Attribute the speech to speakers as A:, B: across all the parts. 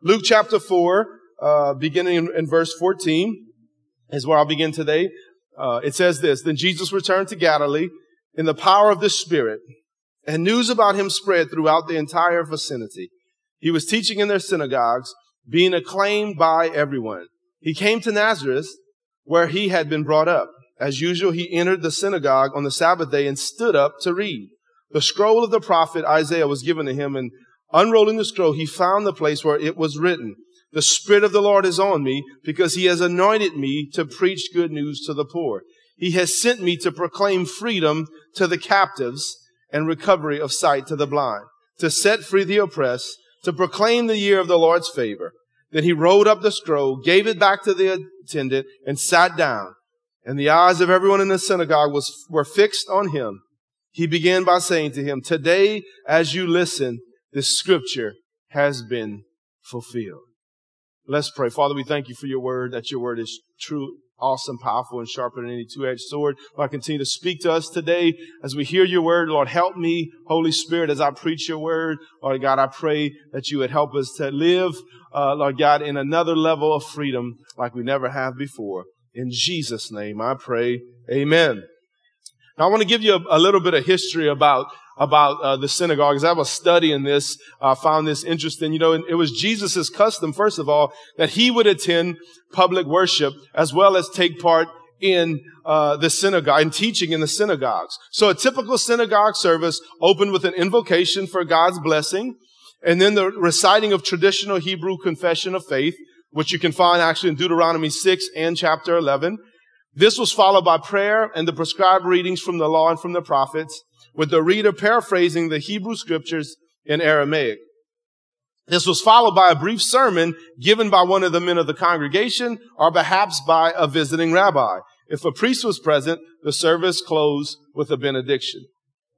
A: Luke chapter 4, uh, beginning in, in, verse 14, is where I'll begin today. Uh, it says this, Then Jesus returned to Galilee in the power of the Spirit, and news about him spread throughout the entire vicinity. He was teaching in their synagogues, being acclaimed by everyone. He came to Nazareth, where he had been brought up. As usual, he entered the synagogue on the Sabbath day and stood up to read. The scroll of the prophet Isaiah was given to him, and unrolling the scroll, he found the place where it was written, The Spirit of the Lord is on me, because he has anointed me to preach good news to the poor. He has sent me to proclaim freedom to the captives and recovery of sight to the blind, to set free the oppressed, to proclaim the year of the Lord's favor. Then he rolled up the scroll, gave it back to the attendant, and sat down and the eyes of everyone in the synagogue was, were fixed on him, he began by saying to him, Today, as you listen, this scripture has been fulfilled. Let's pray. Father, we thank you for your word, that your word is true, awesome, powerful, and sharper than any two-edged sword. Lord, continue to speak to us today as we hear your word. Lord, help me, Holy Spirit, as I preach your word. Lord God, I pray that you would help us to live, uh, Lord God, in another level of freedom like we never have before. In Jesus' name I pray. Amen. Now I want to give you a, a little bit of history about about uh, the synagogue. As I was studying this, I uh, found this interesting. You know, it was Jesus' custom, first of all, that he would attend public worship as well as take part in uh, the synagogue and teaching in the synagogues. So a typical synagogue service opened with an invocation for God's blessing, and then the reciting of traditional Hebrew confession of faith, which you can find actually in Deuteronomy 6 and chapter 11. This was followed by prayer and the prescribed readings from the law and from the prophets, with the reader paraphrasing the Hebrew scriptures in Aramaic. This was followed by a brief sermon given by one of the men of the congregation or perhaps by a visiting rabbi. If a priest was present, the service closed with a benediction.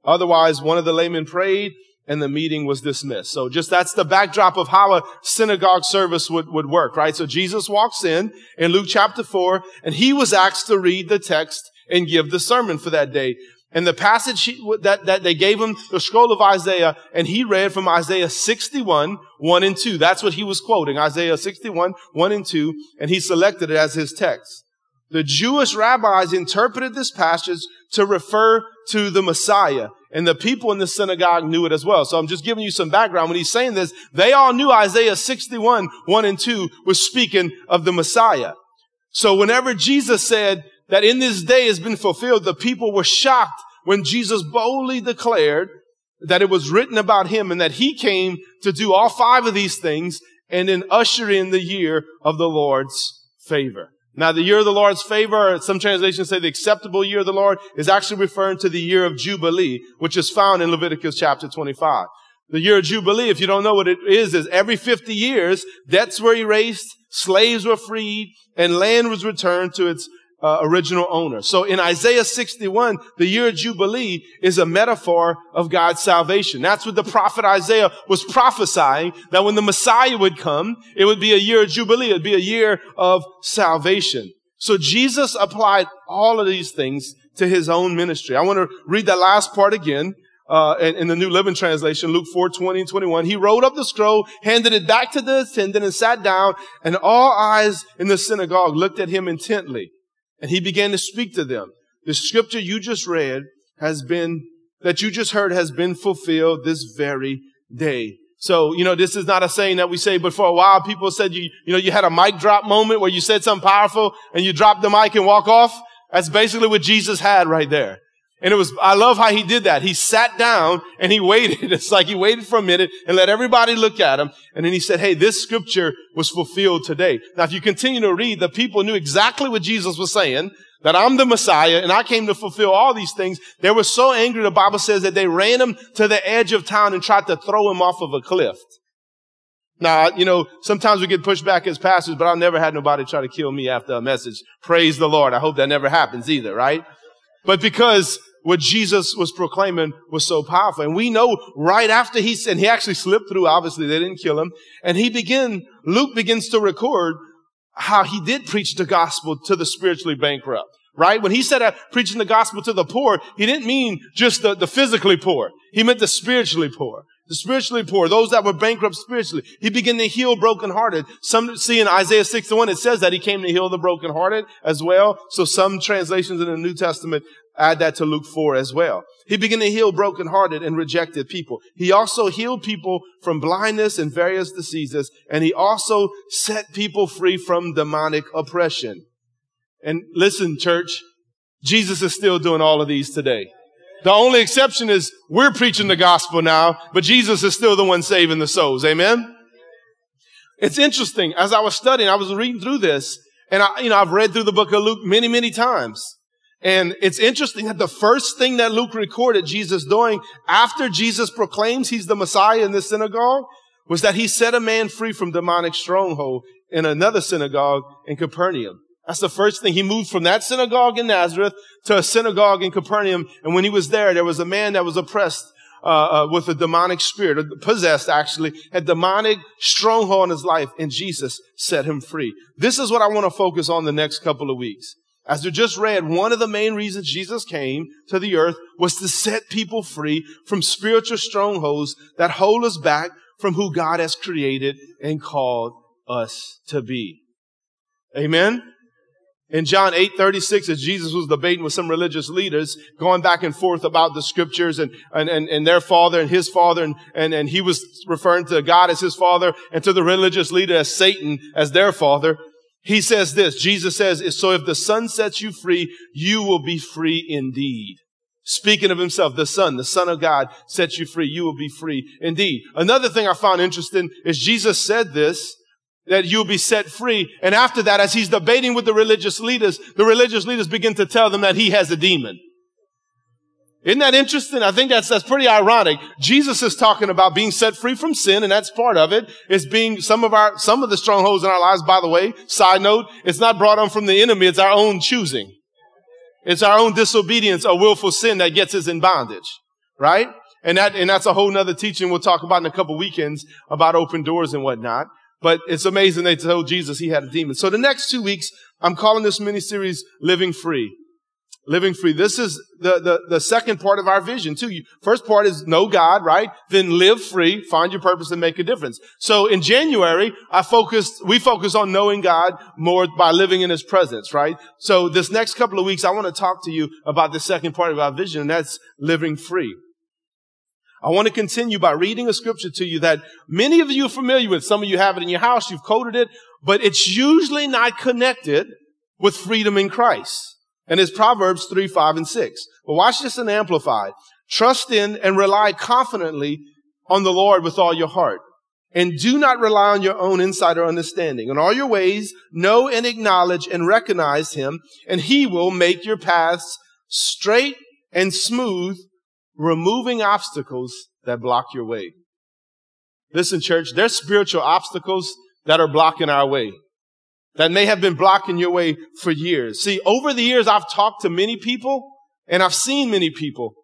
A: Otherwise, one of the laymen prayed and the meeting was dismissed. So just that's the backdrop of how a synagogue service would, would work, right? So Jesus walks in in Luke chapter four and he was asked to read the text and give the sermon for that day. And the passage that, that they gave him, the scroll of Isaiah, and he read from Isaiah 61, 1 and 2. That's what he was quoting, Isaiah 61, 1 and 2, and he selected it as his text. The Jewish rabbis interpreted this passage to refer to the Messiah. And the people in the synagogue knew it as well. So I'm just giving you some background. When he's saying this, they all knew Isaiah 61, 1 and 2 was speaking of the Messiah. So whenever Jesus said that in this day has been fulfilled, the people were shocked when Jesus boldly declared that it was written about him and that he came to do all five of these things and then usher in the year of the Lord's favor. Now, the year of the Lord's favor, some translations say the acceptable year of the Lord, is actually referring to the year of Jubilee, which is found in Leviticus chapter 25. The year of Jubilee, if you don't know what it is, is every 50 years, debts were erased, slaves were freed, and land was returned to its uh, original owner. So in Isaiah 61, the year of Jubilee is a metaphor of God's salvation. That's what the prophet Isaiah was prophesying, that when the Messiah would come, it would be a year of Jubilee. It'd be a year of salvation. So Jesus applied all of these things to his own ministry. I want to read that last part again. Uh, in, in, the New Living Translation, Luke 4, 20 and 21, he rolled up the scroll, handed it back to the attendant and sat down, and all eyes in the synagogue looked at him intently. And he began to speak to them. The scripture you just read has been, that you just heard has been fulfilled this very day. So, you know, this is not a saying that we say, but for a while people said you, you know, you had a mic drop moment where you said something powerful and you dropped the mic and walk off. That's basically what Jesus had right there. And it was, I love how he did that. He sat down and he waited. It's like he waited for a minute and let everybody look at him. And then he said, Hey, this scripture was fulfilled today. Now, if you continue to read, the people knew exactly what Jesus was saying, that I'm the Messiah and I came to fulfill all these things. They were so angry, the Bible says that they ran him to the edge of town and tried to throw him off of a cliff. Now, you know, sometimes we get pushed back as pastors, but I've never had nobody try to kill me after a message. Praise the Lord. I hope that never happens either, right? But because what Jesus was proclaiming was so powerful. And we know right after he said, he actually slipped through, obviously they didn't kill him. And he began, Luke begins to record how he did preach the gospel to the spiritually bankrupt. Right? When he said uh, preaching the gospel to the poor, he didn't mean just the, the physically poor. He meant the spiritually poor. The spiritually poor, those that were bankrupt spiritually. He began to heal brokenhearted. Some see in Isaiah 61, it says that he came to heal the brokenhearted as well. So some translations in the New Testament add that to Luke 4 as well. He began to heal brokenhearted and rejected people. He also healed people from blindness and various diseases. And he also set people free from demonic oppression. And listen, church, Jesus is still doing all of these today. The only exception is we're preaching the gospel now, but Jesus is still the one saving the souls. Amen. It's interesting. As I was studying, I was reading through this and I, you know, I've read through the book of Luke many, many times. And it's interesting that the first thing that Luke recorded Jesus doing after Jesus proclaims he's the Messiah in the synagogue was that he set a man free from demonic stronghold in another synagogue in Capernaum. That's the first thing. He moved from that synagogue in Nazareth to a synagogue in Capernaum. And when he was there, there was a man that was oppressed uh, uh, with a demonic spirit, possessed actually, a demonic stronghold in his life, and Jesus set him free. This is what I want to focus on the next couple of weeks. As we just read, one of the main reasons Jesus came to the earth was to set people free from spiritual strongholds that hold us back from who God has created and called us to be. Amen? In John 8, 36, as Jesus was debating with some religious leaders, going back and forth about the scriptures and, and, and, and their father and his father, and, and, and he was referring to God as his father and to the religious leader as Satan as their father. He says this, Jesus says, so if the son sets you free, you will be free indeed. Speaking of himself, the son, the son of God sets you free. You will be free indeed. Another thing I found interesting is Jesus said this that you'll be set free. And after that, as he's debating with the religious leaders, the religious leaders begin to tell them that he has a demon. Isn't that interesting? I think that's, that's pretty ironic. Jesus is talking about being set free from sin, and that's part of it. It's being some of our, some of the strongholds in our lives, by the way, side note, it's not brought on from the enemy, it's our own choosing. It's our own disobedience or willful sin that gets us in bondage, right? And that, and that's a whole nother teaching we'll talk about in a couple weekends about open doors and whatnot. But it's amazing they told Jesus he had a demon. So the next two weeks, I'm calling this mini series Living Free. Living free. This is the, the, the second part of our vision too. First part is know God, right? Then live free, find your purpose and make a difference. So in January, I focused, we focus on knowing God more by living in His presence, right? So this next couple of weeks, I want to talk to you about the second part of our vision, and that's living free. I want to continue by reading a scripture to you that many of you are familiar with. Some of you have it in your house. You've quoted it, but it's usually not connected with freedom in Christ. And it's Proverbs 3, 5, and 6. But watch this and amplify. Trust in and rely confidently on the Lord with all your heart. And do not rely on your own insight or understanding. In all your ways, know and acknowledge and recognize Him, and He will make your paths straight and smooth removing obstacles that block your way. Listen, church, there's spiritual obstacles that are blocking our way, that may have been blocking your way for years. See, over the years, I've talked to many people and I've seen many people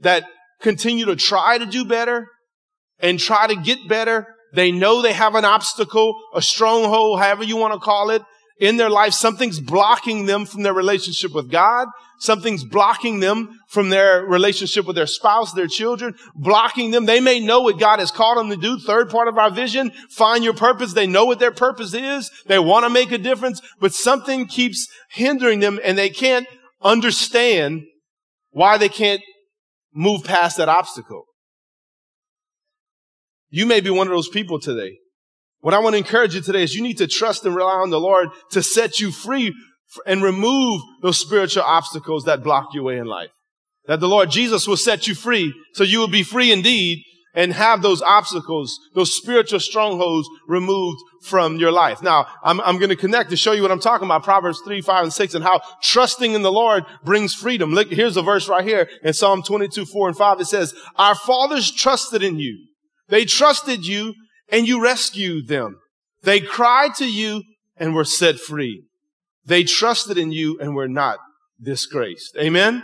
A: that continue to try to do better and try to get better. They know they have an obstacle, a stronghold, however you want to call it, in their life. Something's blocking them from their relationship with God. Something's blocking them from their relationship with their spouse, their children, blocking them. They may know what God has called them to do. Third part of our vision, find your purpose. They know what their purpose is. They want to make a difference, but something keeps hindering them and they can't understand why they can't move past that obstacle. You may be one of those people today. What I want to encourage you today is you need to trust and rely on the Lord to set you free and remove those spiritual obstacles that block your way in life. That the Lord Jesus will set you free so you will be free indeed and have those obstacles, those spiritual strongholds removed from your life. Now, I'm, I'm going to connect to show you what I'm talking about, Proverbs 3, 5, and 6, and how trusting in the Lord brings freedom. Look, here's a verse right here in Psalm 22, 4 and 5. It says, Our fathers trusted in you. They trusted you and you rescued them. They cried to you and were set free. They trusted in you and were not disgraced. Amen.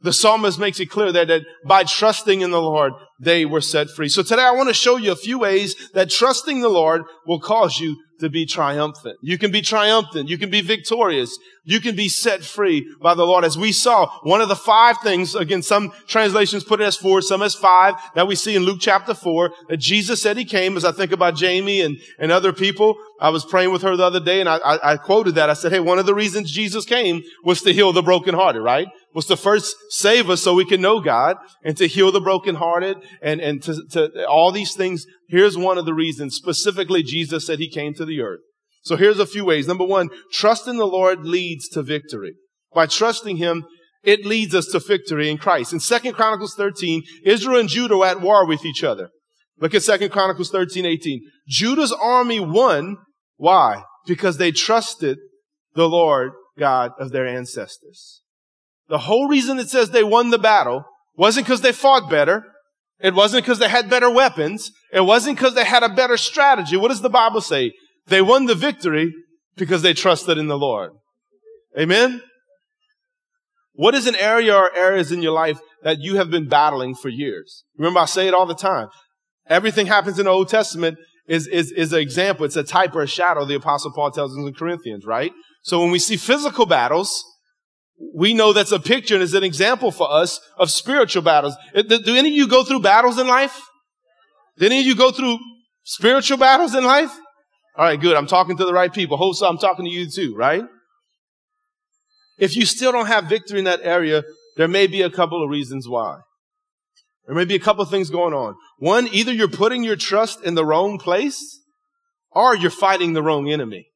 A: The psalmist makes it clear that, that by trusting in the Lord, they were set free. So today I want to show you a few ways that trusting the Lord will cause you to be triumphant. You can be triumphant. You can be victorious. You can be set free by the Lord. As we saw, one of the five things, again, some translations put it as four, some as five, that we see in Luke chapter four, that Jesus said he came, as I think about Jamie and, and other people. I was praying with her the other day and I, I, I quoted that. I said, hey, one of the reasons Jesus came was to heal the brokenhearted, right? Was to first save us so we can know God and to heal the brokenhearted and, and to, to all these things. Here's one of the reasons specifically Jesus said he came to the earth. So here's a few ways. Number one, trust in the Lord leads to victory. By trusting him, it leads us to victory in Christ. In 2 Chronicles 13, Israel and Judah are at war with each other. Look at 2 Chronicles 13, 18. Judah's army won. Why? Because they trusted the Lord God of their ancestors. The whole reason it says they won the battle wasn't because they fought better. It wasn't because they had better weapons. It wasn't because they had a better strategy. What does the Bible say? They won the victory because they trusted in the Lord. Amen? What is an area or areas in your life that you have been battling for years? Remember, I say it all the time. Everything happens in the Old Testament is, is, is an example. It's a type or a shadow, the apostle Paul tells us in Corinthians, right? So when we see physical battles, we know that's a picture and is an example for us of spiritual battles. Uh, do any of you go through battles in life? Do any of you go through spiritual battles in life? All right, good. I'm talking to the right people. Hope so. I'm talking to you too, right? If you still don't have victory in that area, there may be a couple of reasons why. There may be a couple of things going on. One, either you're putting your trust in the wrong place or you're fighting the wrong enemy.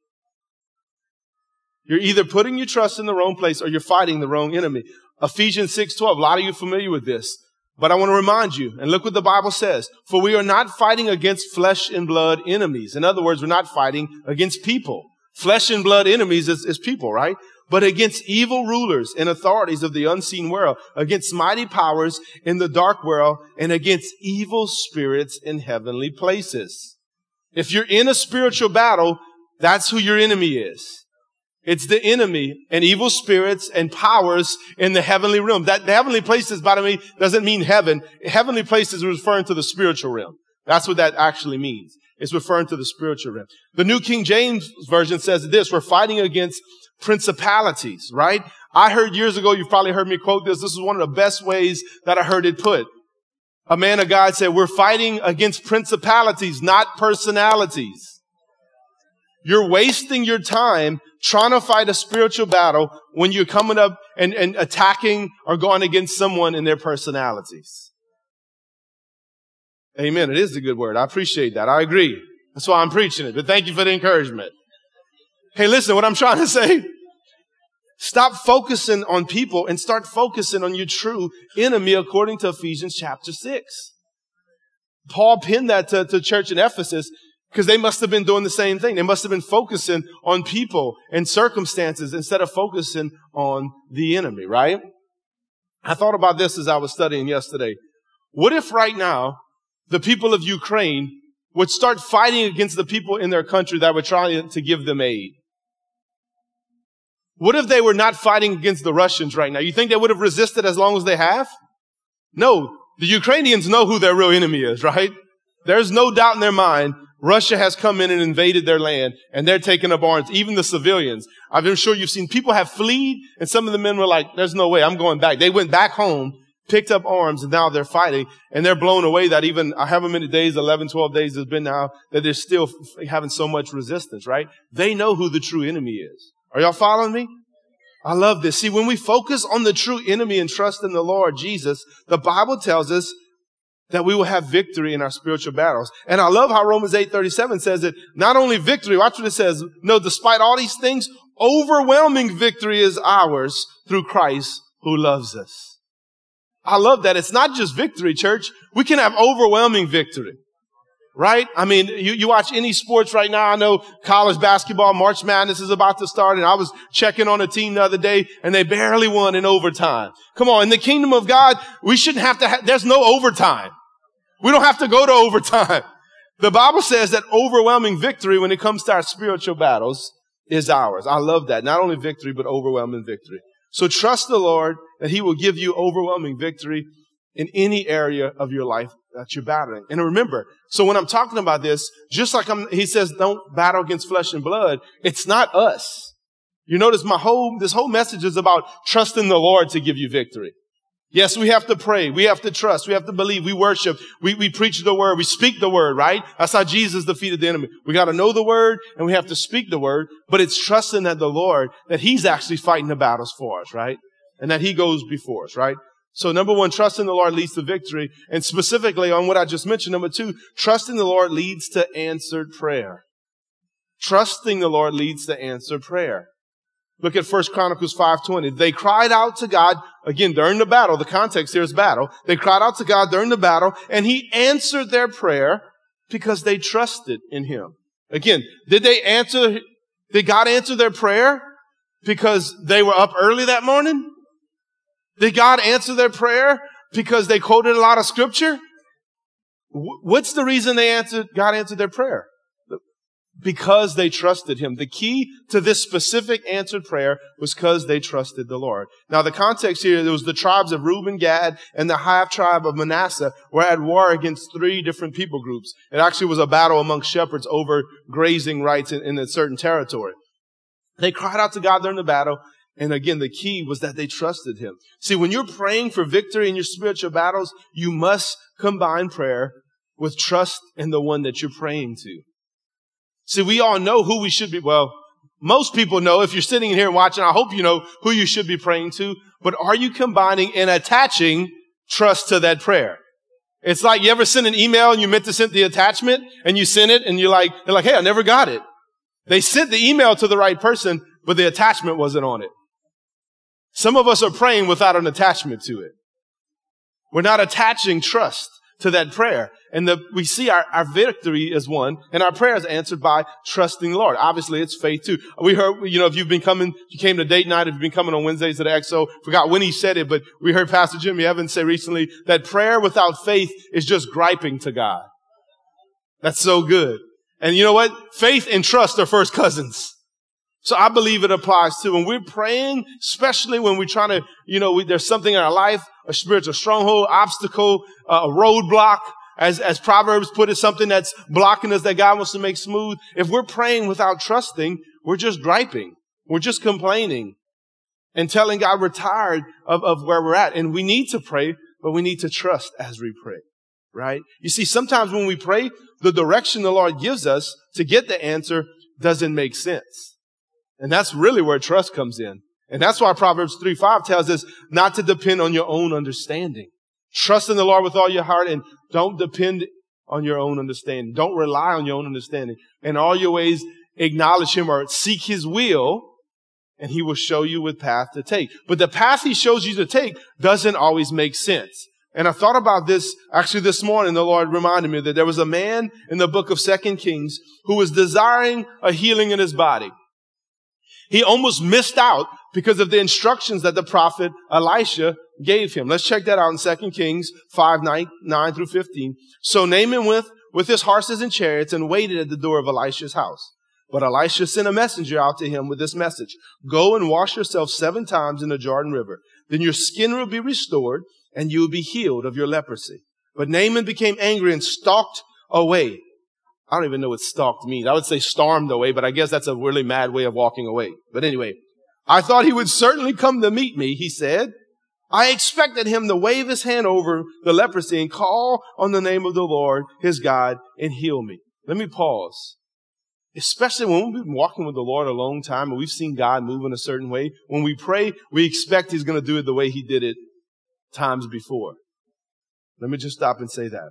A: You're either putting your trust in the wrong place or you're fighting the wrong enemy. Ephesians 6:12. A lot of you familiar with this. But I want to remind you, and look what the Bible says. For we are not fighting against flesh and blood enemies. In other words, we're not fighting against people. Flesh and blood enemies is, is people, right? But against evil rulers and authorities of the unseen world, against mighty powers in the dark world, and against evil spirits in heavenly places. If you're in a spiritual battle, that's who your enemy is. It's the enemy and evil spirits and powers in the heavenly realm. That the heavenly places, by the way, doesn't mean heaven. Heavenly places is referring to the spiritual realm. That's what that actually means. It's referring to the spiritual realm. The New King James Version says this, we're fighting against principalities, right? I heard years ago, you've probably heard me quote this. This is one of the best ways that I heard it put. A man of God said, we're fighting against principalities, not personalities. You're wasting your time trying to fight a spiritual battle when you're coming up and, and attacking or going against someone in their personalities. Amen. It is a good word. I appreciate that. I agree. That's why I'm preaching it. But thank you for the encouragement. Hey, listen, what I'm trying to say, stop focusing on people and start focusing on your true enemy according to Ephesians chapter 6. Paul pinned that to, to church in Ephesus because they must have been doing the same thing. They must have been focusing on people and circumstances instead of focusing on the enemy, right? I thought about this as I was studying yesterday. What if right now the people of Ukraine would start fighting against the people in their country that were trying to give them aid? What if they were not fighting against the Russians right now? You think they would have resisted as long as they have? No. The Ukrainians know who their real enemy is, right? There's no doubt in their mind Russia has come in and invaded their land and they're taking up arms, even the civilians. I'm sure you've seen people have fled and some of the men were like, there's no way I'm going back. They went back home, picked up arms and now they're fighting and they're blown away that even however many days, 11, 12 days has been now that they're still having so much resistance, right? They know who the true enemy is. Are y'all following me? I love this. See, when we focus on the true enemy and trust in the Lord Jesus, the Bible tells us that we will have victory in our spiritual battles. And I love how Romans 8:37 says it, not only victory, watch what it says, no, despite all these things, overwhelming victory is ours through Christ who loves us. I love that. It's not just victory, church. We can have overwhelming victory. Right? I mean, you, you watch any sports right now. I know college basketball, March Madness is about to start, and I was checking on a team the other day, and they barely won in overtime. Come on, in the kingdom of God, we shouldn't have to, ha- there's no overtime. We don't have to go to overtime. The Bible says that overwhelming victory when it comes to our spiritual battles is ours. I love that. Not only victory, but overwhelming victory. So trust the Lord that He will give you overwhelming victory in any area of your life that you're battling. And remember, so when I'm talking about this, just like I'm, he says, don't battle against flesh and blood, it's not us. You notice my whole, this whole message is about trusting the Lord to give you victory. Yes, we have to pray. We have to trust. We have to believe. We worship. We, we preach the word. We speak the word, right? That's how Jesus defeated the enemy. We got to know the word and we have to speak the word, but it's trusting that the Lord, that he's actually fighting the battles for us, right? And that he goes before us, right? So number one, trust in the Lord leads to victory. And specifically on what I just mentioned, number two, trusting the Lord leads to answered prayer. Trusting the Lord leads to answered prayer. Look at 1 Chronicles 5.20. They cried out to God, again, during the battle, the context here is battle. They cried out to God during the battle, and He answered their prayer because they trusted in Him. Again, did they answer, did God answer their prayer because they were up early that morning? Did God answer their prayer because they quoted a lot of scripture? What's the reason they answered, God answered their prayer? Because they trusted Him. The key to this specific answered prayer was because they trusted the Lord. Now the context here, it was the tribes of Reuben, Gad, and the half tribe of Manasseh were at war against three different people groups. It actually was a battle among shepherds over grazing rights in, in a certain territory. They cried out to God during the battle, and again, the key was that they trusted him. See, when you're praying for victory in your spiritual battles, you must combine prayer with trust in the one that you're praying to. See, we all know who we should be. Well, most people know if you're sitting in here and watching, I hope you know who you should be praying to, but are you combining and attaching trust to that prayer? It's like you ever send an email and you meant to send the attachment and you send it and you're like, they're like, hey, I never got it. They sent the email to the right person, but the attachment wasn't on it. Some of us are praying without an attachment to it. We're not attaching trust to that prayer. And the, we see our, our victory is won and our prayer is answered by trusting the Lord. Obviously, it's faith too. We heard, you know, if you've been coming, you came to date night, if you've been coming on Wednesdays to the XO, forgot when he said it, but we heard Pastor Jimmy Evans say recently that prayer without faith is just griping to God. That's so good. And you know what? Faith and trust are first cousins. So I believe it applies to when we're praying, especially when we're trying to, you know, we, there's something in our life, a spiritual stronghold, obstacle, uh, a roadblock, as, as Proverbs put it, something that's blocking us that God wants to make smooth. If we're praying without trusting, we're just griping. We're just complaining and telling God we're tired of, of where we're at. And we need to pray, but we need to trust as we pray, right? You see, sometimes when we pray, the direction the Lord gives us to get the answer doesn't make sense. And that's really where trust comes in. And that's why Proverbs 3 5 tells us not to depend on your own understanding. Trust in the Lord with all your heart and don't depend on your own understanding. Don't rely on your own understanding. In all your ways, acknowledge Him or seek His will and He will show you what path to take. But the path He shows you to take doesn't always make sense. And I thought about this actually this morning. The Lord reminded me that there was a man in the book of Second Kings who was desiring a healing in his body. He almost missed out because of the instructions that the prophet Elisha gave him. Let's check that out in 2 Kings 5, 9, 9 through 15. So Naaman went with his horses and chariots and waited at the door of Elisha's house. But Elisha sent a messenger out to him with this message. Go and wash yourself seven times in the Jordan River. Then your skin will be restored and you will be healed of your leprosy. But Naaman became angry and stalked away. I don't even know what stalked means. I would say stormed away, but I guess that's a really mad way of walking away. But anyway, I thought he would certainly come to meet me, he said. I expected him to wave his hand over the leprosy and call on the name of the Lord, his God, and heal me. Let me pause. Especially when we've been walking with the Lord a long time and we've seen God move in a certain way. When we pray, we expect he's going to do it the way he did it times before. Let me just stop and say that.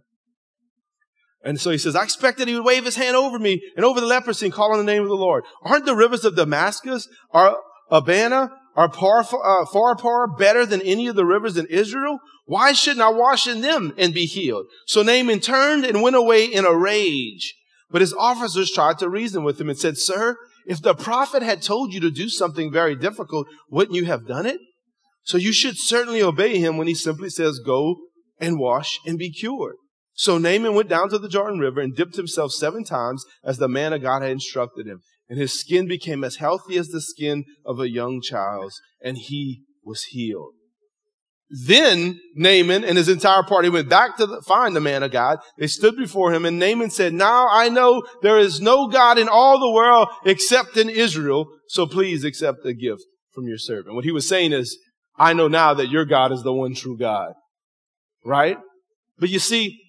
A: And so he says, I expected he would wave his hand over me and over the leprosy and call on the name of the Lord. Aren't the rivers of Damascus, or Abana, are far, uh, far, far better than any of the rivers in Israel? Why shouldn't I wash in them and be healed? So Naaman turned and went away in a rage. But his officers tried to reason with him and said, Sir, if the prophet had told you to do something very difficult, wouldn't you have done it? So you should certainly obey him when he simply says, Go and wash and be cured. So Naaman went down to the Jordan River and dipped himself seven times as the man of God had instructed him. And his skin became as healthy as the skin of a young child's, and he was healed. Then Naaman and his entire party went back to the, find the man of God. They stood before him and Naaman said, now I know there is no God in all the world except in Israel. So please accept the gift from your servant. What he was saying is, I know now that your God is the one true God. Right? But you see,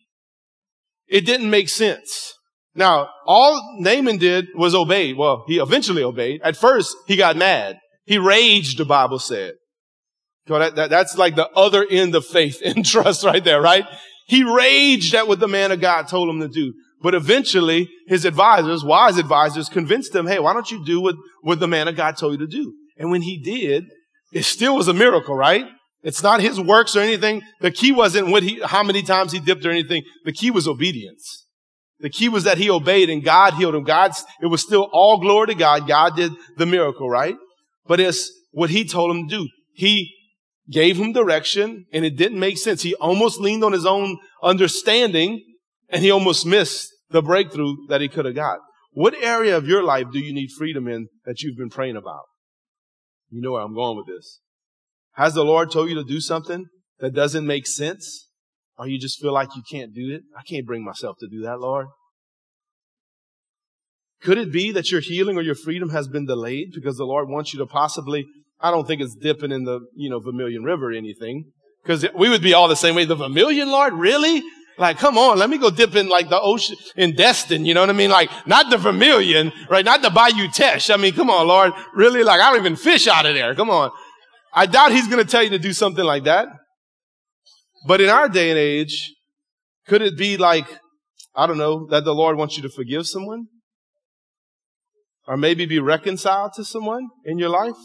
A: it didn't make sense. Now, all Naaman did was obey. Well, he eventually obeyed. At first, he got mad. He raged, the Bible said. So that, that, that's like the other end of faith and trust right there, right? He raged at what the man of God told him to do. But eventually, his advisors, wise advisors, convinced him, hey, why don't you do what, what the man of God told you to do? And when he did, it still was a miracle, right? It's not his works or anything. The key wasn't what he, how many times he dipped or anything. The key was obedience. The key was that he obeyed and God healed him. God's, it was still all glory to God. God did the miracle, right? But it's what he told him to do. He gave him direction and it didn't make sense. He almost leaned on his own understanding and he almost missed the breakthrough that he could have got. What area of your life do you need freedom in that you've been praying about? You know where I'm going with this. Has the Lord told you to do something that doesn't make sense? Or you just feel like you can't do it? I can't bring myself to do that, Lord. Could it be that your healing or your freedom has been delayed because the Lord wants you to possibly, I don't think it's dipping in the, you know, Vermilion River or anything. Because we would be all the same way. The Vermilion, Lord? Really? Like, come on, let me go dip in like the ocean, in Destin, you know what I mean? Like, not the Vermilion, right? Not the Bayou Teche. I mean, come on, Lord. Really? Like, I don't even fish out of there. Come on. I doubt he's going to tell you to do something like that. But in our day and age, could it be like, I don't know, that the Lord wants you to forgive someone? Or maybe be reconciled to someone in your life?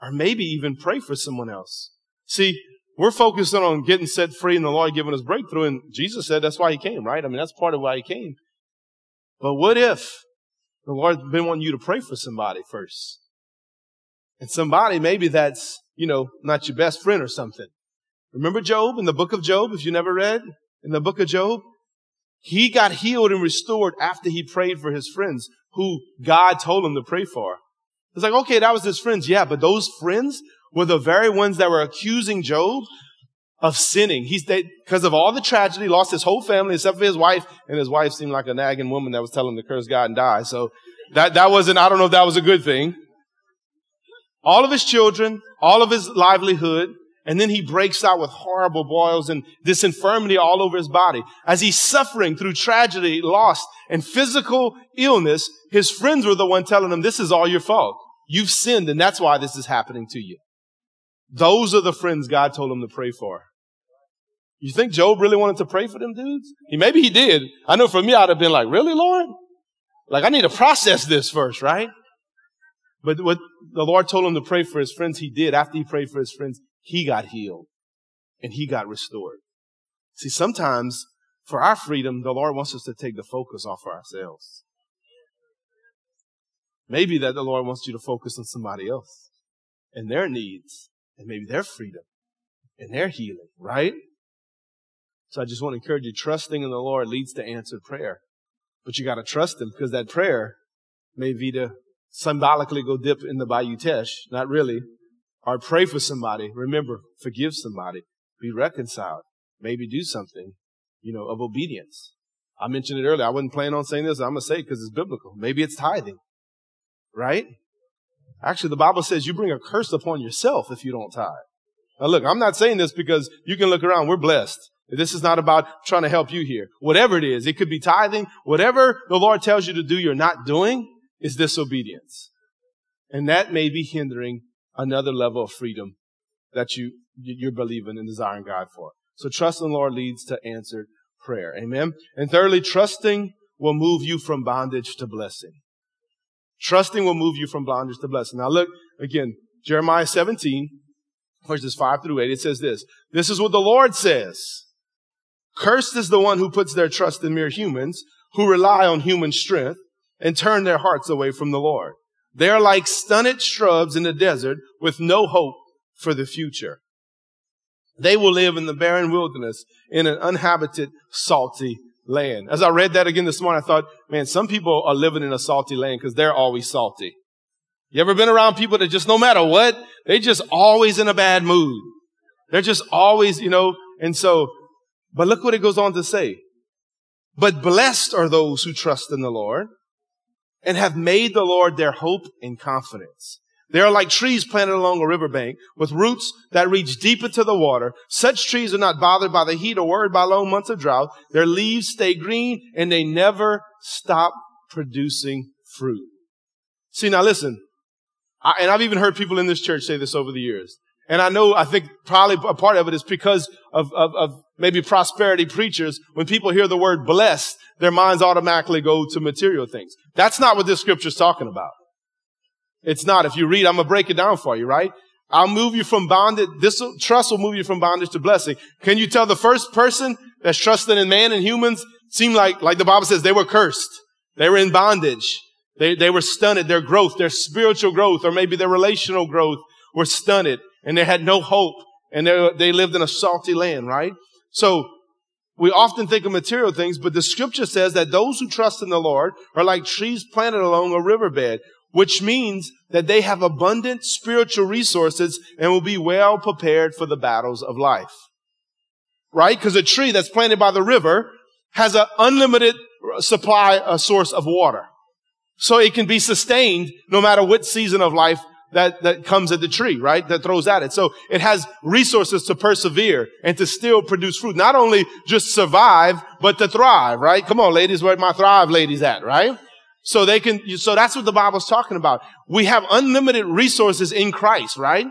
A: Or maybe even pray for someone else. See, we're focusing on getting set free and the Lord giving us breakthrough. And Jesus said that's why he came, right? I mean, that's part of why he came. But what if the Lord's been wanting you to pray for somebody first? And somebody, maybe that's, you know, not your best friend or something. Remember Job in the book of Job, if you never read in the book of Job? He got healed and restored after he prayed for his friends who God told him to pray for. It's like, okay, that was his friends. Yeah, but those friends were the very ones that were accusing Job of sinning. He's, because of all the tragedy, lost his whole family except for his wife, and his wife seemed like a nagging woman that was telling him to curse God and die. So that, that wasn't, I don't know if that was a good thing. All of his children, all of his livelihood, and then he breaks out with horrible boils and this infirmity all over his body. As he's suffering through tragedy, loss, and physical illness, his friends were the one telling him, this is all your fault. You've sinned and that's why this is happening to you. Those are the friends God told him to pray for. You think Job really wanted to pray for them dudes? He, maybe he did. I know for me, I'd have been like, really, Lord? Like, I need to process this first, right? But what the Lord told him to pray for his friends, he did. After he prayed for his friends, he got healed and he got restored. See, sometimes for our freedom, the Lord wants us to take the focus off of ourselves. Maybe that the Lord wants you to focus on somebody else and their needs and maybe their freedom and their healing, right? So I just want to encourage you, trusting in the Lord leads to answered prayer. But you got to trust Him because that prayer may be to symbolically go dip in the Bayou Teche, not really, or pray for somebody. Remember, forgive somebody, be reconciled, maybe do something, you know, of obedience. I mentioned it earlier. I wasn't planning on saying this. I'm going to say it because it's biblical. Maybe it's tithing, right? Actually, the Bible says you bring a curse upon yourself if you don't tithe. Now look, I'm not saying this because you can look around. We're blessed. This is not about trying to help you here. Whatever it is, it could be tithing. Whatever the Lord tells you to do, you're not doing is disobedience. And that may be hindering another level of freedom that you, you're believing and desiring God for. So trust in the Lord leads to answered prayer. Amen. And thirdly, trusting will move you from bondage to blessing. Trusting will move you from bondage to blessing. Now look again, Jeremiah 17, verses 5 through 8. It says this. This is what the Lord says. Cursed is the one who puts their trust in mere humans, who rely on human strength and turn their hearts away from the Lord. They are like stunted shrubs in the desert with no hope for the future. They will live in the barren wilderness in an uninhabited, salty land. As I read that again this morning, I thought, man, some people are living in a salty land because they're always salty. You ever been around people that just no matter what, they just always in a bad mood? They're just always, you know, and so, but look what it goes on to say. But blessed are those who trust in the Lord and have made the Lord their hope and confidence. They are like trees planted along a riverbank with roots that reach deep into the water. Such trees are not bothered by the heat or worried by long months of drought. Their leaves stay green and they never stop producing fruit. See, now listen, I, and I've even heard people in this church say this over the years. And I know, I think probably a part of it is because of, of, of maybe prosperity preachers. When people hear the word blessed, their minds automatically go to material things. That's not what this scripture is talking about. It's not. If you read, I'm going to break it down for you, right? I'll move you from bondage. This trust will move you from bondage to blessing. Can you tell the first person that's trusting in man and humans seemed like, like the Bible says, they were cursed. They were in bondage. They, they were stunted. Their growth, their spiritual growth, or maybe their relational growth were stunted and they had no hope and they, they lived in a salty land, right? So we often think of material things, but the scripture says that those who trust in the Lord are like trees planted along a riverbed, which means that they have abundant spiritual resources and will be well prepared for the battles of life. Right? Because a tree that's planted by the river has an unlimited supply, a source of water. So it can be sustained no matter what season of life that, that comes at the tree, right? That throws at it. So it has resources to persevere and to still produce fruit. Not only just survive, but to thrive, right? Come on, ladies, where my thrive ladies at, right? So they can, so that's what the Bible's talking about. We have unlimited resources in Christ, right?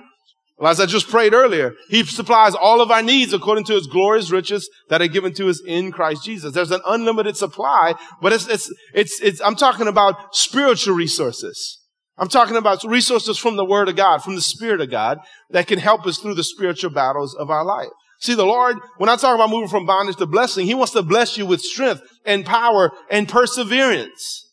A: Well, as I just prayed earlier, He supplies all of our needs according to His glorious riches that are given to us in Christ Jesus. There's an unlimited supply, but it's, it's, it's, it's I'm talking about spiritual resources. I'm talking about resources from the Word of God, from the Spirit of God that can help us through the spiritual battles of our life. See, the Lord, when I talk about moving from bondage to blessing, He wants to bless you with strength and power and perseverance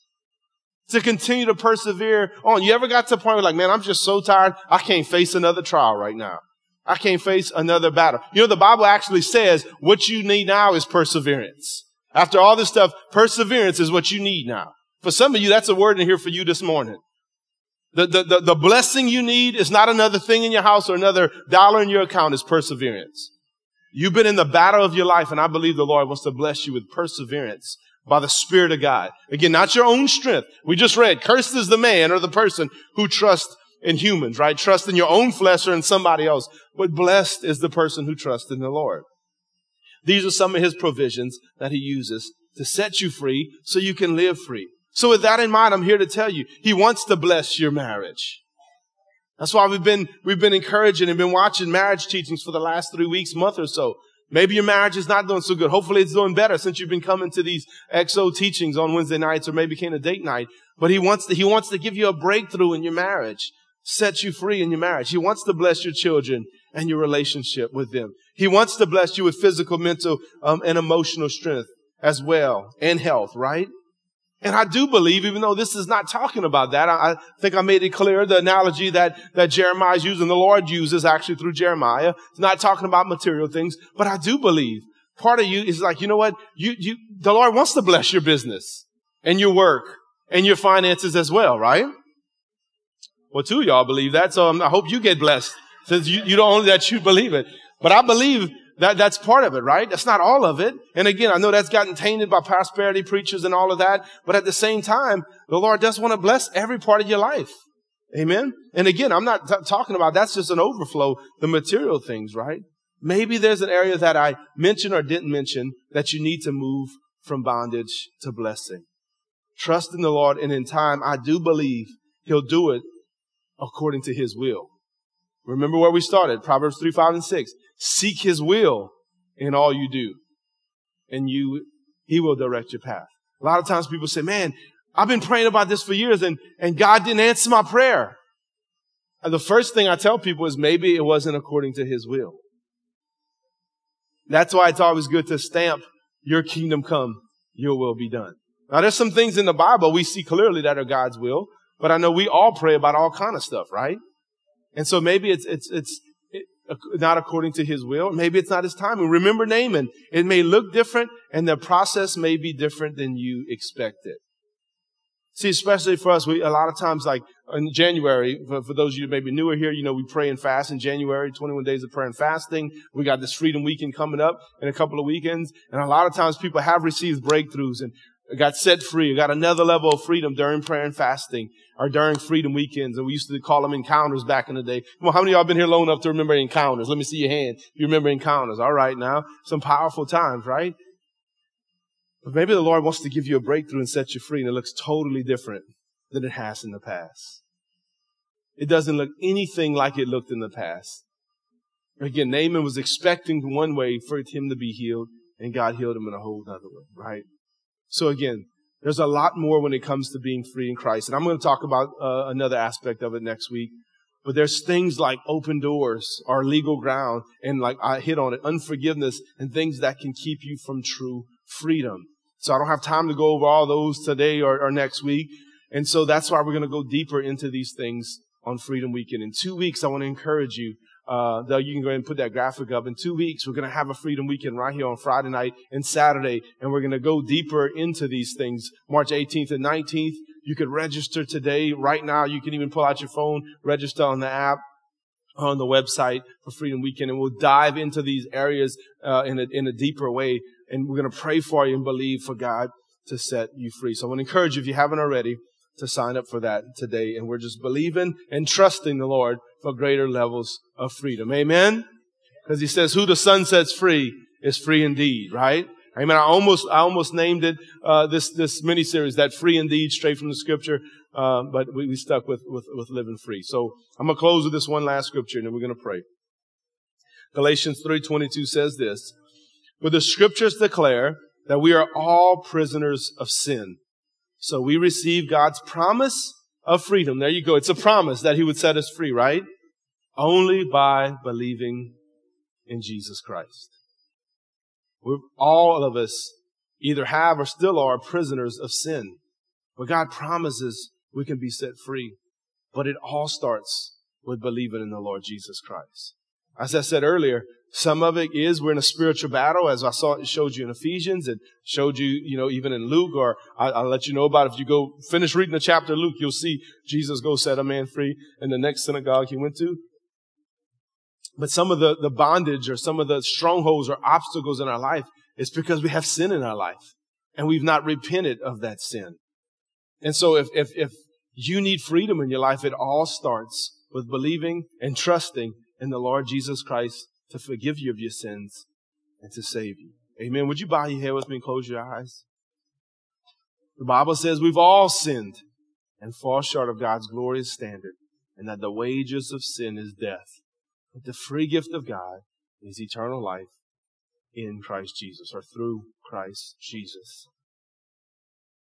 A: to continue to persevere on. You ever got to a point where like, man, I'm just so tired. I can't face another trial right now. I can't face another battle. You know, the Bible actually says what you need now is perseverance. After all this stuff, perseverance is what you need now. For some of you, that's a word in here for you this morning. The, the, the, the blessing you need is not another thing in your house or another dollar in your account is perseverance. You've been in the battle of your life and I believe the Lord wants to bless you with perseverance by the Spirit of God. Again, not your own strength. We just read, cursed is the man or the person who trusts in humans, right? Trust in your own flesh or in somebody else. But blessed is the person who trusts in the Lord. These are some of his provisions that he uses to set you free so you can live free. So with that in mind, I'm here to tell you, he wants to bless your marriage. That's why we've been, we've been encouraging and been watching marriage teachings for the last three weeks, month or so. Maybe your marriage is not doing so good. Hopefully it's doing better since you've been coming to these XO teachings on Wednesday nights or maybe came to date night. But he wants to, he wants to give you a breakthrough in your marriage, set you free in your marriage. He wants to bless your children and your relationship with them. He wants to bless you with physical, mental, um, and emotional strength as well and health, right? And I do believe, even though this is not talking about that, I, I think I made it clear the analogy that, that Jeremiah is using, the Lord uses actually through Jeremiah. It's not talking about material things, but I do believe part of you is like, you know what? You, you, the Lord wants to bless your business and your work and your finances as well, right? Well, two of y'all believe that, so um, I hope you get blessed since you, you don't only that you believe it. But I believe that, that's part of it, right? That's not all of it. And again, I know that's gotten tainted by prosperity preachers and all of that. But at the same time, the Lord does want to bless every part of your life. Amen. And again, I'm not t- talking about that's just an overflow, the material things, right? Maybe there's an area that I mentioned or didn't mention that you need to move from bondage to blessing. Trust in the Lord, and in time, I do believe He'll do it according to His will. Remember where we started, Proverbs 3, 5, and 6. Seek his will in all you do. And you, he will direct your path. A lot of times people say, man, I've been praying about this for years and, and God didn't answer my prayer. And the first thing I tell people is maybe it wasn't according to his will. That's why it's always good to stamp your kingdom come, your will be done. Now there's some things in the Bible we see clearly that are God's will, but I know we all pray about all kind of stuff, right? And so maybe it's, it's, it's, not according to his will. Maybe it's not his timing. Remember Naaman. It may look different and the process may be different than you expected. See, especially for us, we, a lot of times, like in January, for, for those of you maybe newer here, you know, we pray and fast in January, 21 days of prayer and fasting. We got this freedom weekend coming up in a couple of weekends. And a lot of times people have received breakthroughs and got set free, got another level of freedom during prayer and fasting or during freedom weekends. And we used to call them encounters back in the day. Well, how many of y'all been here long enough to remember encounters? Let me see your hand. You remember encounters. All right now. Some powerful times, right? But maybe the Lord wants to give you a breakthrough and set you free and it looks totally different than it has in the past. It doesn't look anything like it looked in the past. Again, Naaman was expecting one way for him to be healed and God healed him in a whole other way, right? So again, there's a lot more when it comes to being free in Christ. And I'm going to talk about uh, another aspect of it next week. But there's things like open doors or legal ground and like I hit on it, unforgiveness and things that can keep you from true freedom. So I don't have time to go over all those today or, or next week. And so that's why we're going to go deeper into these things on Freedom Weekend. In two weeks, I want to encourage you uh, though you can go ahead and put that graphic up. In two weeks, we're going to have a Freedom Weekend right here on Friday night and Saturday, and we're going to go deeper into these things. March 18th and 19th, you could register today. Right now, you can even pull out your phone, register on the app, on the website for Freedom Weekend, and we'll dive into these areas uh, in, a, in a deeper way. And we're going to pray for you and believe for God to set you free. So I want to encourage you, if you haven't already, to sign up for that today. And we're just believing and trusting the Lord for greater levels of freedom. Amen? Because he says, who the Son sets free is free indeed, right? Amen. I almost, I almost named it, uh, this, this mini series, that free indeed, straight from the scripture. Uh, but we, we stuck with, with, with living free. So I'm going to close with this one last scripture and then we're going to pray. Galatians 3.22 says this, but the scriptures declare that we are all prisoners of sin. So we receive God's promise of freedom. There you go. It's a promise that he would set us free, right? Only by believing in Jesus Christ. We're, all of us either have or still are prisoners of sin. But God promises we can be set free. But it all starts with believing in the Lord Jesus Christ. As I said earlier, some of it is we're in a spiritual battle, as I saw it showed you in Ephesians and showed you, you know, even in Luke, or I, will let you know about it. if you go finish reading the chapter of Luke, you'll see Jesus go set a man free in the next synagogue he went to. But some of the, the bondage or some of the strongholds or obstacles in our life is because we have sin in our life and we've not repented of that sin. And so if, if, if you need freedom in your life, it all starts with believing and trusting in the Lord Jesus Christ to forgive you of your sins and to save you. Amen. Would you bow your head with me and close your eyes? The Bible says we've all sinned and fall short of God's glorious standard and that the wages of sin is death. But the free gift of God is eternal life in Christ Jesus or through Christ Jesus.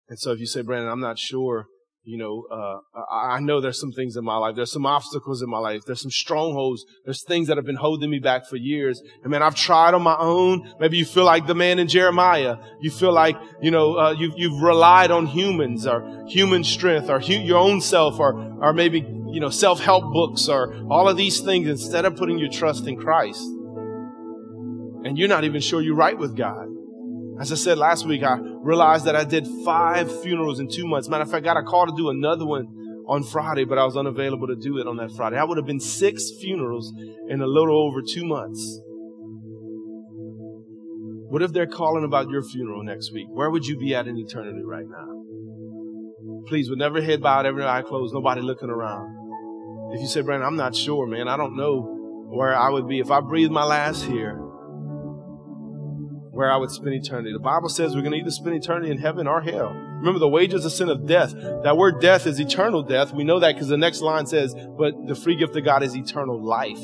A: And so if you say, Brandon, I'm not sure you know, uh, I know there's some things in my life. There's some obstacles in my life. There's some strongholds. There's things that have been holding me back for years. And man, I've tried on my own. Maybe you feel like the man in Jeremiah. You feel like, you know, uh, you've, you've relied on humans or human strength or hu- your own self or, or maybe, you know, self-help books or all of these things instead of putting your trust in Christ. And you're not even sure you're right with God. As I said last week, I realized that I did five funerals in two months. Matter of fact, I got a call to do another one on Friday, but I was unavailable to do it on that Friday. I would have been six funerals in a little over two months. What if they're calling about your funeral next week? Where would you be at in eternity right now? Please, with never head bowed, every eye closed, nobody looking around. If you say, Brandon, I'm not sure, man, I don't know where I would be. If I breathe my last here, where I would spend eternity. The Bible says we're going to either spend eternity in heaven or hell. Remember, the wages of sin of death. That word death is eternal death. We know that because the next line says, but the free gift of God is eternal life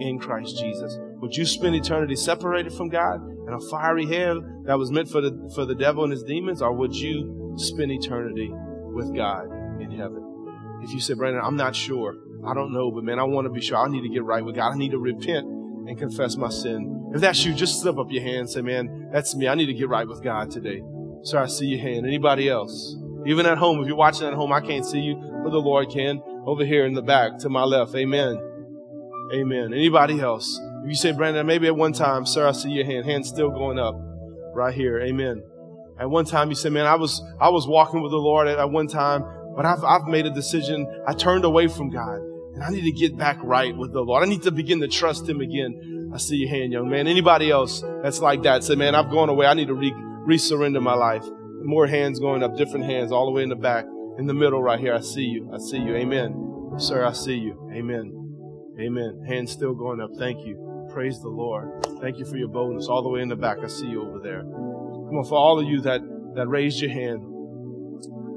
A: in Christ Jesus. Would you spend eternity separated from God in a fiery hell that was meant for the, for the devil and his demons? Or would you spend eternity with God in heaven? If you say, Brandon, I'm not sure. I don't know, but man, I want to be sure. I need to get right with God. I need to repent and confess my sin. If that's you, just slip up your hand and say, man, that's me. I need to get right with God today. Sir, I see your hand. Anybody else? Even at home, if you're watching at home, I can't see you, but the Lord can. Over here in the back to my left. Amen. Amen. Anybody else? If you say, Brandon, maybe at one time, sir, I see your hand. Hand still going up right here. Amen. At one time, you said, man, I was, I was walking with the Lord at, at one time, but I've, I've made a decision. I turned away from God and I need to get back right with the Lord. I need to begin to trust Him again. I see your hand, young man. Anybody else that's like that? Say, man, I've gone away. I need to re- resurrender my life. More hands going up, different hands all the way in the back, in the middle right here. I see you. I see you. Amen. Sir, I see you. Amen. Amen. Hands still going up. Thank you. Praise the Lord. Thank you for your boldness. All the way in the back. I see you over there. Come on, for all of you that, that raised your hand.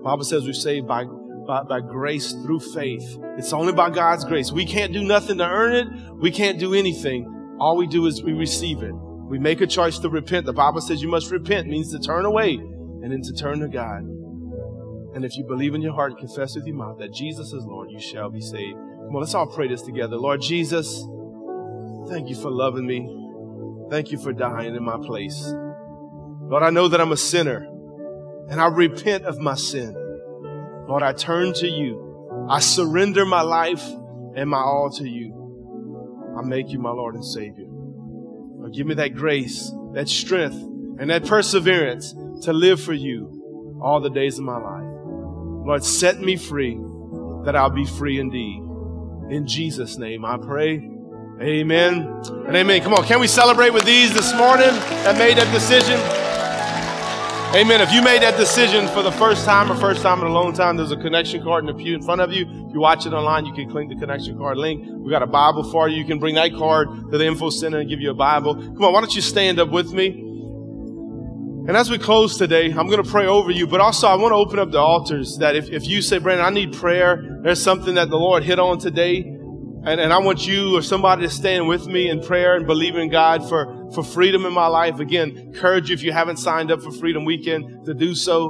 A: Bible says we're saved by, by, by grace through faith. It's only by God's grace. We can't do nothing to earn it. We can't do anything. All we do is we receive it. We make a choice to repent. The Bible says you must repent, means to turn away and then to turn to God. And if you believe in your heart confess with your mouth that Jesus is Lord, you shall be saved. Come on, let's all pray this together. Lord Jesus, thank you for loving me. Thank you for dying in my place. Lord, I know that I'm a sinner and I repent of my sin. Lord, I turn to you. I surrender my life and my all to you. I make you my Lord and Savior. Lord, give me that grace, that strength, and that perseverance to live for you all the days of my life. Lord, set me free that I'll be free indeed. In Jesus' name I pray. Amen and amen. Come on, can we celebrate with these this morning that made that decision? Amen. If you made that decision for the first time or first time in a long time, there's a connection card in the pew in front of you. If you watch it online, you can click the connection card link. We got a Bible for you. You can bring that card to the info center and give you a Bible. Come on, why don't you stand up with me? And as we close today, I'm going to pray over you, but also I want to open up the altars that if, if you say, Brandon, I need prayer, there's something that the Lord hit on today, and, and I want you or somebody to stand with me in prayer and believe in God for, for freedom in my life. Again, encourage you if you haven't signed up for Freedom Weekend to do so.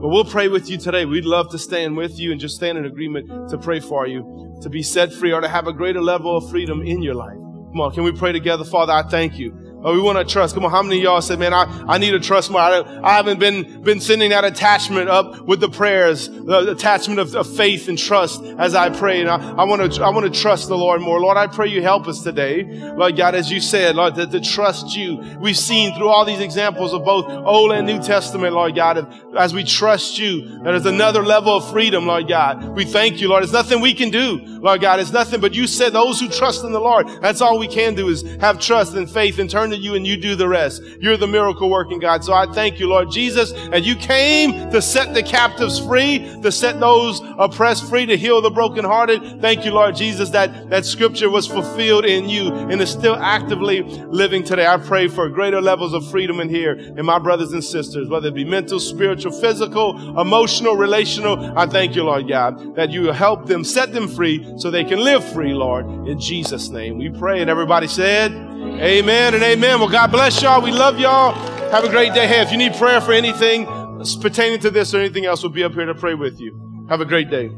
A: But we'll pray with you today. We'd love to stand with you and just stand in agreement to pray for you, to be set free or to have a greater level of freedom in your life. Come on, can we pray together? Father, I thank you Oh, we want to trust. Come on, how many of y'all said, man, I, I need to trust more. I, I haven't been, been sending that attachment up with the prayers, the attachment of, of faith and trust as I pray. And I, I want to, I want to trust the Lord more. Lord, I pray you help us today. Lord God, as you said, Lord, to, to trust you. We've seen through all these examples of both Old and New Testament, Lord God, as we trust you, there's another level of freedom, Lord God. We thank you, Lord. It's nothing we can do, Lord God. It's nothing, but you said those who trust in the Lord, that's all we can do is have trust and faith and turn turn to you and you do the rest. You're the miracle working God. So I thank you, Lord Jesus. And you came to set the captives free, to set those oppressed free, to heal the brokenhearted. Thank you, Lord Jesus, that that scripture was fulfilled in you and is still actively living today. I pray for greater levels of freedom in here in my brothers and sisters, whether it be mental, spiritual, physical, emotional, relational. I thank you, Lord God, that you help them, set them free so they can live free, Lord. In Jesus' name we pray. And everybody said, Amen and amen. Well, God bless y'all. We love y'all. Have a great day. Hey, if you need prayer for anything pertaining to this or anything else, we'll be up here to pray with you. Have a great day.